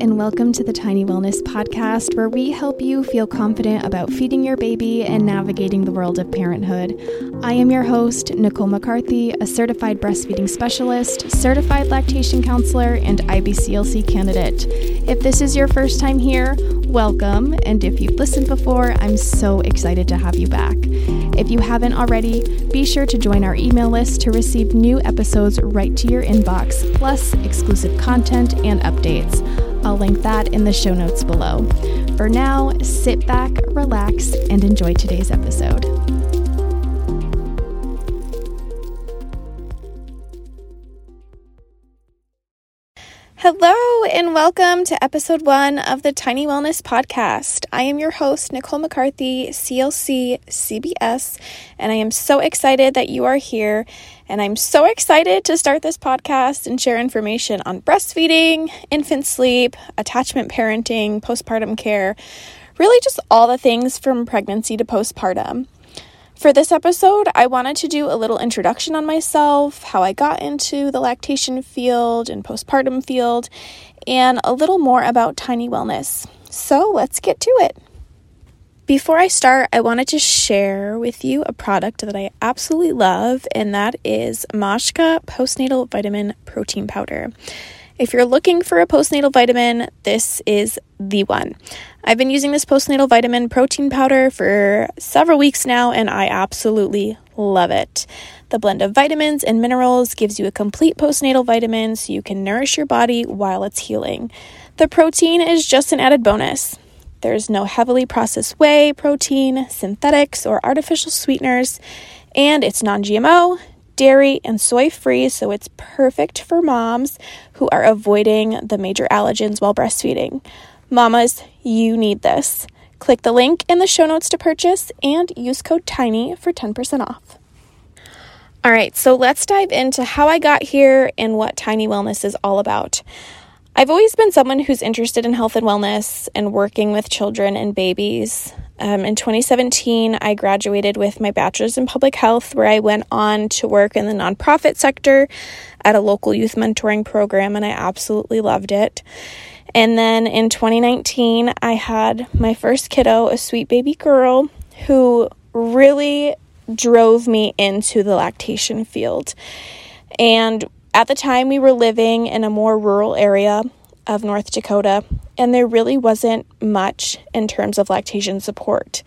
and welcome to the Tiny Wellness Podcast, where we help you feel confident about feeding your baby and navigating the world of parenthood. I am your host, Nicole McCarthy, a certified breastfeeding specialist, certified lactation counselor, and IBCLC candidate. If this is your first time here, welcome, and if you've listened before, I'm so excited to have you back. If you haven't already, be sure to join our email list to receive new episodes right to your inbox, plus exclusive content and updates. I'll link that in the show notes below. For now, sit back, relax, and enjoy today's episode. Hello, and welcome to episode one of the Tiny Wellness Podcast. I am your host, Nicole McCarthy, CLC CBS, and I am so excited that you are here. And I'm so excited to start this podcast and share information on breastfeeding, infant sleep, attachment parenting, postpartum care really just all the things from pregnancy to postpartum. For this episode, I wanted to do a little introduction on myself, how I got into the lactation field and postpartum field, and a little more about tiny wellness. So let's get to it. Before I start, I wanted to share with you a product that I absolutely love, and that is Majka Postnatal Vitamin Protein Powder. If you're looking for a postnatal vitamin, this is the one. I've been using this postnatal vitamin protein powder for several weeks now, and I absolutely love it. The blend of vitamins and minerals gives you a complete postnatal vitamin so you can nourish your body while it's healing. The protein is just an added bonus. There's no heavily processed whey protein, synthetics, or artificial sweeteners, and it's non GMO, dairy, and soy free, so it's perfect for moms who are avoiding the major allergens while breastfeeding. Mamas, you need this. Click the link in the show notes to purchase and use code TINY for 10% off. All right, so let's dive into how I got here and what Tiny Wellness is all about. I've always been someone who's interested in health and wellness and working with children and babies. Um, in 2017, I graduated with my bachelor's in public health, where I went on to work in the nonprofit sector at a local youth mentoring program, and I absolutely loved it. And then in 2019, I had my first kiddo, a sweet baby girl, who really drove me into the lactation field. And at the time, we were living in a more rural area of North Dakota, and there really wasn't much in terms of lactation support.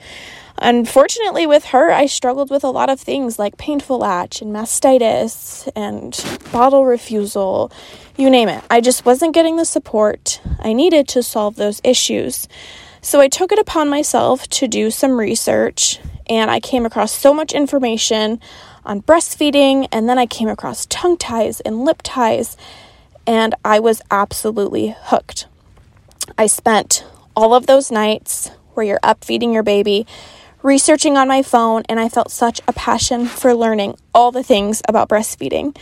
Unfortunately, with her, I struggled with a lot of things like painful latch and mastitis and bottle refusal, you name it. I just wasn't getting the support I needed to solve those issues. So I took it upon myself to do some research, and I came across so much information on breastfeeding, and then I came across tongue ties and lip ties, and I was absolutely hooked. I spent all of those nights where you're up feeding your baby, researching on my phone, and I felt such a passion for learning all the things about breastfeeding.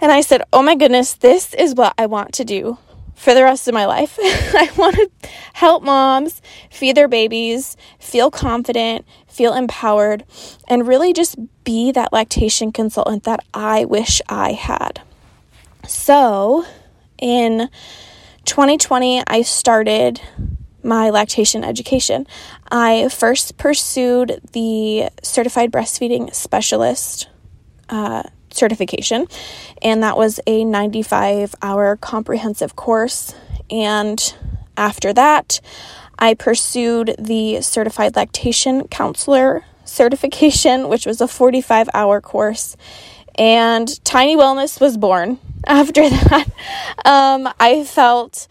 And I said, Oh my goodness, this is what I want to do for the rest of my life. I want to help moms feed their babies, feel confident, feel empowered, and really just be that lactation consultant that I wish I had. So, in 2020, I started my lactation education. I first pursued the certified breastfeeding specialist uh, certification, and that was a 95 hour comprehensive course. And after that, I pursued the certified lactation counselor certification, which was a 45 hour course. And Tiny Wellness was born after that. Um, I felt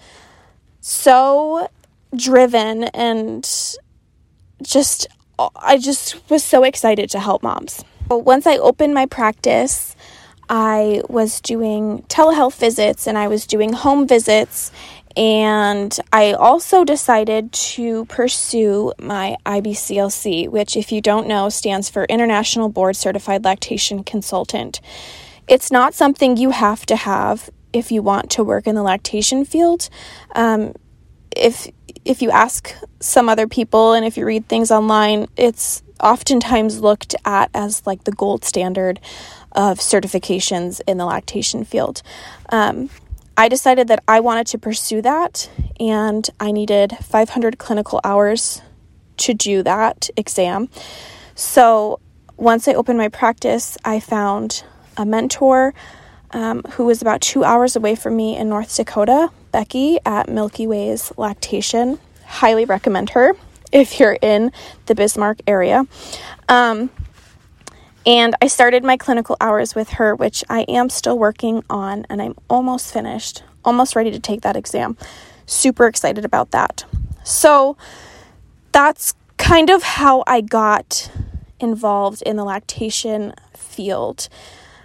so driven and just, I just was so excited to help moms. Once I opened my practice, I was doing telehealth visits and I was doing home visits. And I also decided to pursue my IBCLC, which, if you don't know, stands for International Board Certified Lactation Consultant. It's not something you have to have if you want to work in the lactation field. Um, if if you ask some other people and if you read things online, it's oftentimes looked at as like the gold standard of certifications in the lactation field. Um, I decided that I wanted to pursue that and I needed 500 clinical hours to do that exam. So once I opened my practice, I found a mentor um, who was about two hours away from me in North Dakota, Becky at Milky Ways Lactation. Highly recommend her if you're in the Bismarck area. Um, and I started my clinical hours with her, which I am still working on, and I'm almost finished, almost ready to take that exam. Super excited about that. So that's kind of how I got involved in the lactation field.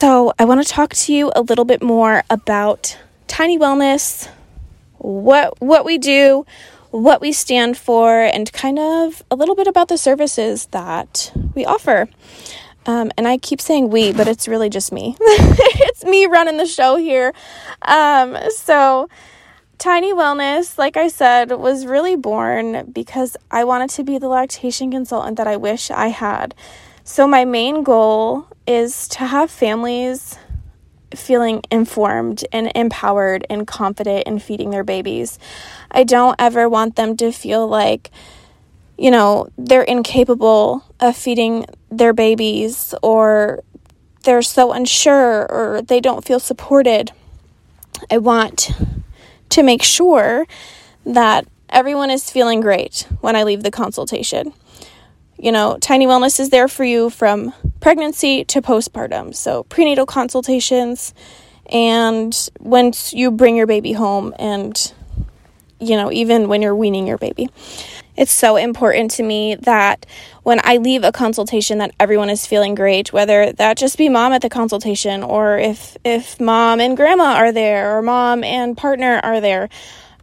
So, I want to talk to you a little bit more about Tiny Wellness, what what we do, what we stand for, and kind of a little bit about the services that we offer. Um, and I keep saying we, but it's really just me. it's me running the show here. Um, so, Tiny Wellness, like I said, was really born because I wanted to be the lactation consultant that I wish I had. So, my main goal is to have families feeling informed and empowered and confident in feeding their babies. I don't ever want them to feel like, you know, they're incapable of feeding their babies or they're so unsure or they don't feel supported. I want to make sure that everyone is feeling great when I leave the consultation you know, Tiny Wellness is there for you from pregnancy to postpartum. So, prenatal consultations, and once you bring your baby home, and, you know, even when you're weaning your baby. It's so important to me that when I leave a consultation that everyone is feeling great, whether that just be mom at the consultation or if if mom and grandma are there or mom and partner are there.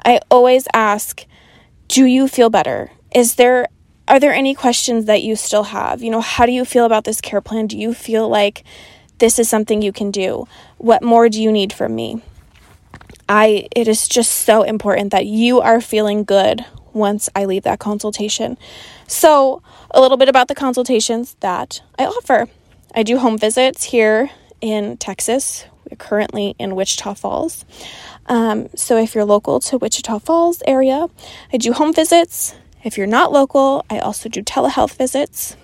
I always ask, "Do you feel better? Is there are there any questions that you still have? You know, how do you feel about this care plan? Do you feel like this is something you can do? What more do you need from me? I it is just so important that you are feeling good once I leave that consultation. So, a little bit about the consultations that I offer. I do home visits here in Texas. We're currently in Wichita Falls. Um, so, if you're local to Wichita Falls area, I do home visits. If you're not local, I also do telehealth visits.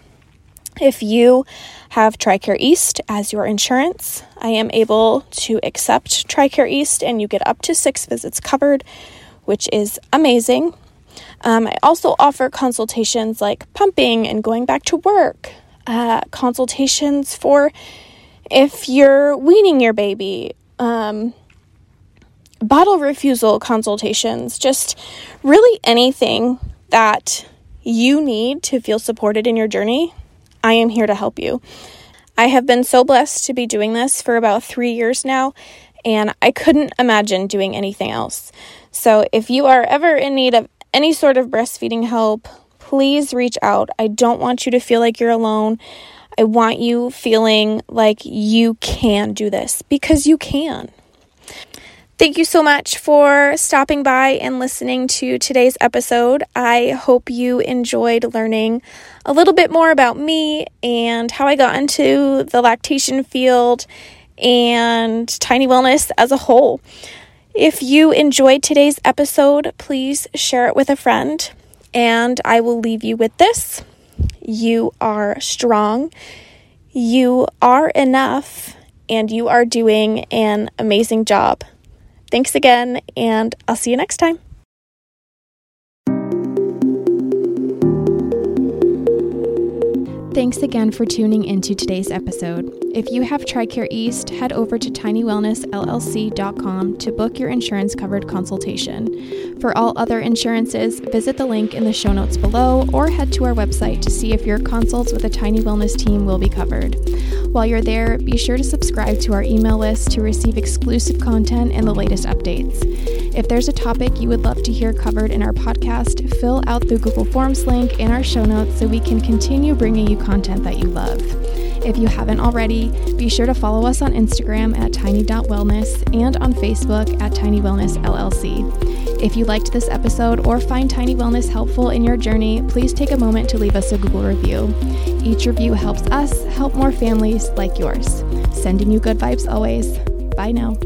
If you have TRICARE East as your insurance, I am able to accept TRICARE East and you get up to six visits covered, which is amazing. Um, I also offer consultations like pumping and going back to work, uh, consultations for if you're weaning your baby, um, bottle refusal consultations, just really anything that you need to feel supported in your journey, I am here to help you. I have been so blessed to be doing this for about three years now, and I couldn't imagine doing anything else. So, if you are ever in need of any sort of breastfeeding help, please reach out. I don't want you to feel like you're alone. I want you feeling like you can do this because you can. Thank you so much for stopping by and listening to today's episode. I hope you enjoyed learning a little bit more about me and how I got into the lactation field and tiny wellness as a whole. If you enjoyed today's episode, please share it with a friend. And I will leave you with this you are strong, you are enough, and you are doing an amazing job. Thanks again, and I'll see you next time. Thanks again for tuning into today's episode. If you have TRICARE East, head over to tinywellnessllc.com to book your insurance covered consultation. For all other insurances, visit the link in the show notes below or head to our website to see if your consults with a Tiny Wellness team will be covered. While you're there, be sure to subscribe to our email list to receive exclusive content and the latest updates. If there's a topic you would love to hear covered in our podcast, fill out the Google Forms link in our show notes so we can continue bringing you content that you love. If you haven't already, be sure to follow us on Instagram at tiny.wellness and on Facebook at Tiny Wellness LLC. If you liked this episode or find Tiny Wellness helpful in your journey, please take a moment to leave us a Google review. Each review helps us help more families like yours. Sending you good vibes always. Bye now.